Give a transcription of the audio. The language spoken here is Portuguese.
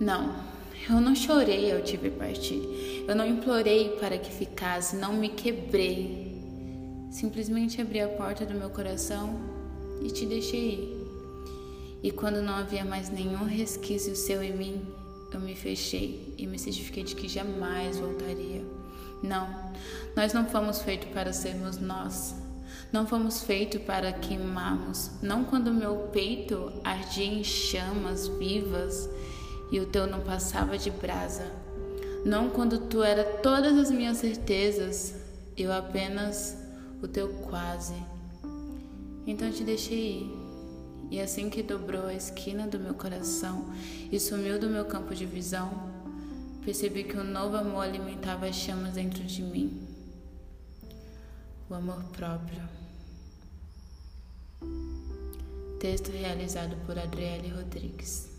Não, eu não chorei ao te ver partir. Eu não implorei para que ficasse, não me quebrei. Simplesmente abri a porta do meu coração e te deixei ir. E quando não havia mais nenhum resquício seu em mim, eu me fechei e me certifiquei de que jamais voltaria. Não, nós não fomos feitos para sermos nós. Não fomos feitos para queimarmos. Não quando meu peito ardia em chamas vivas e o teu não passava de brasa. Não quando tu era todas as minhas certezas, eu apenas o teu quase. Então te deixei ir. E assim que dobrou a esquina do meu coração e sumiu do meu campo de visão, percebi que um novo amor alimentava as chamas dentro de mim. O amor próprio. Texto realizado por Adriele Rodrigues.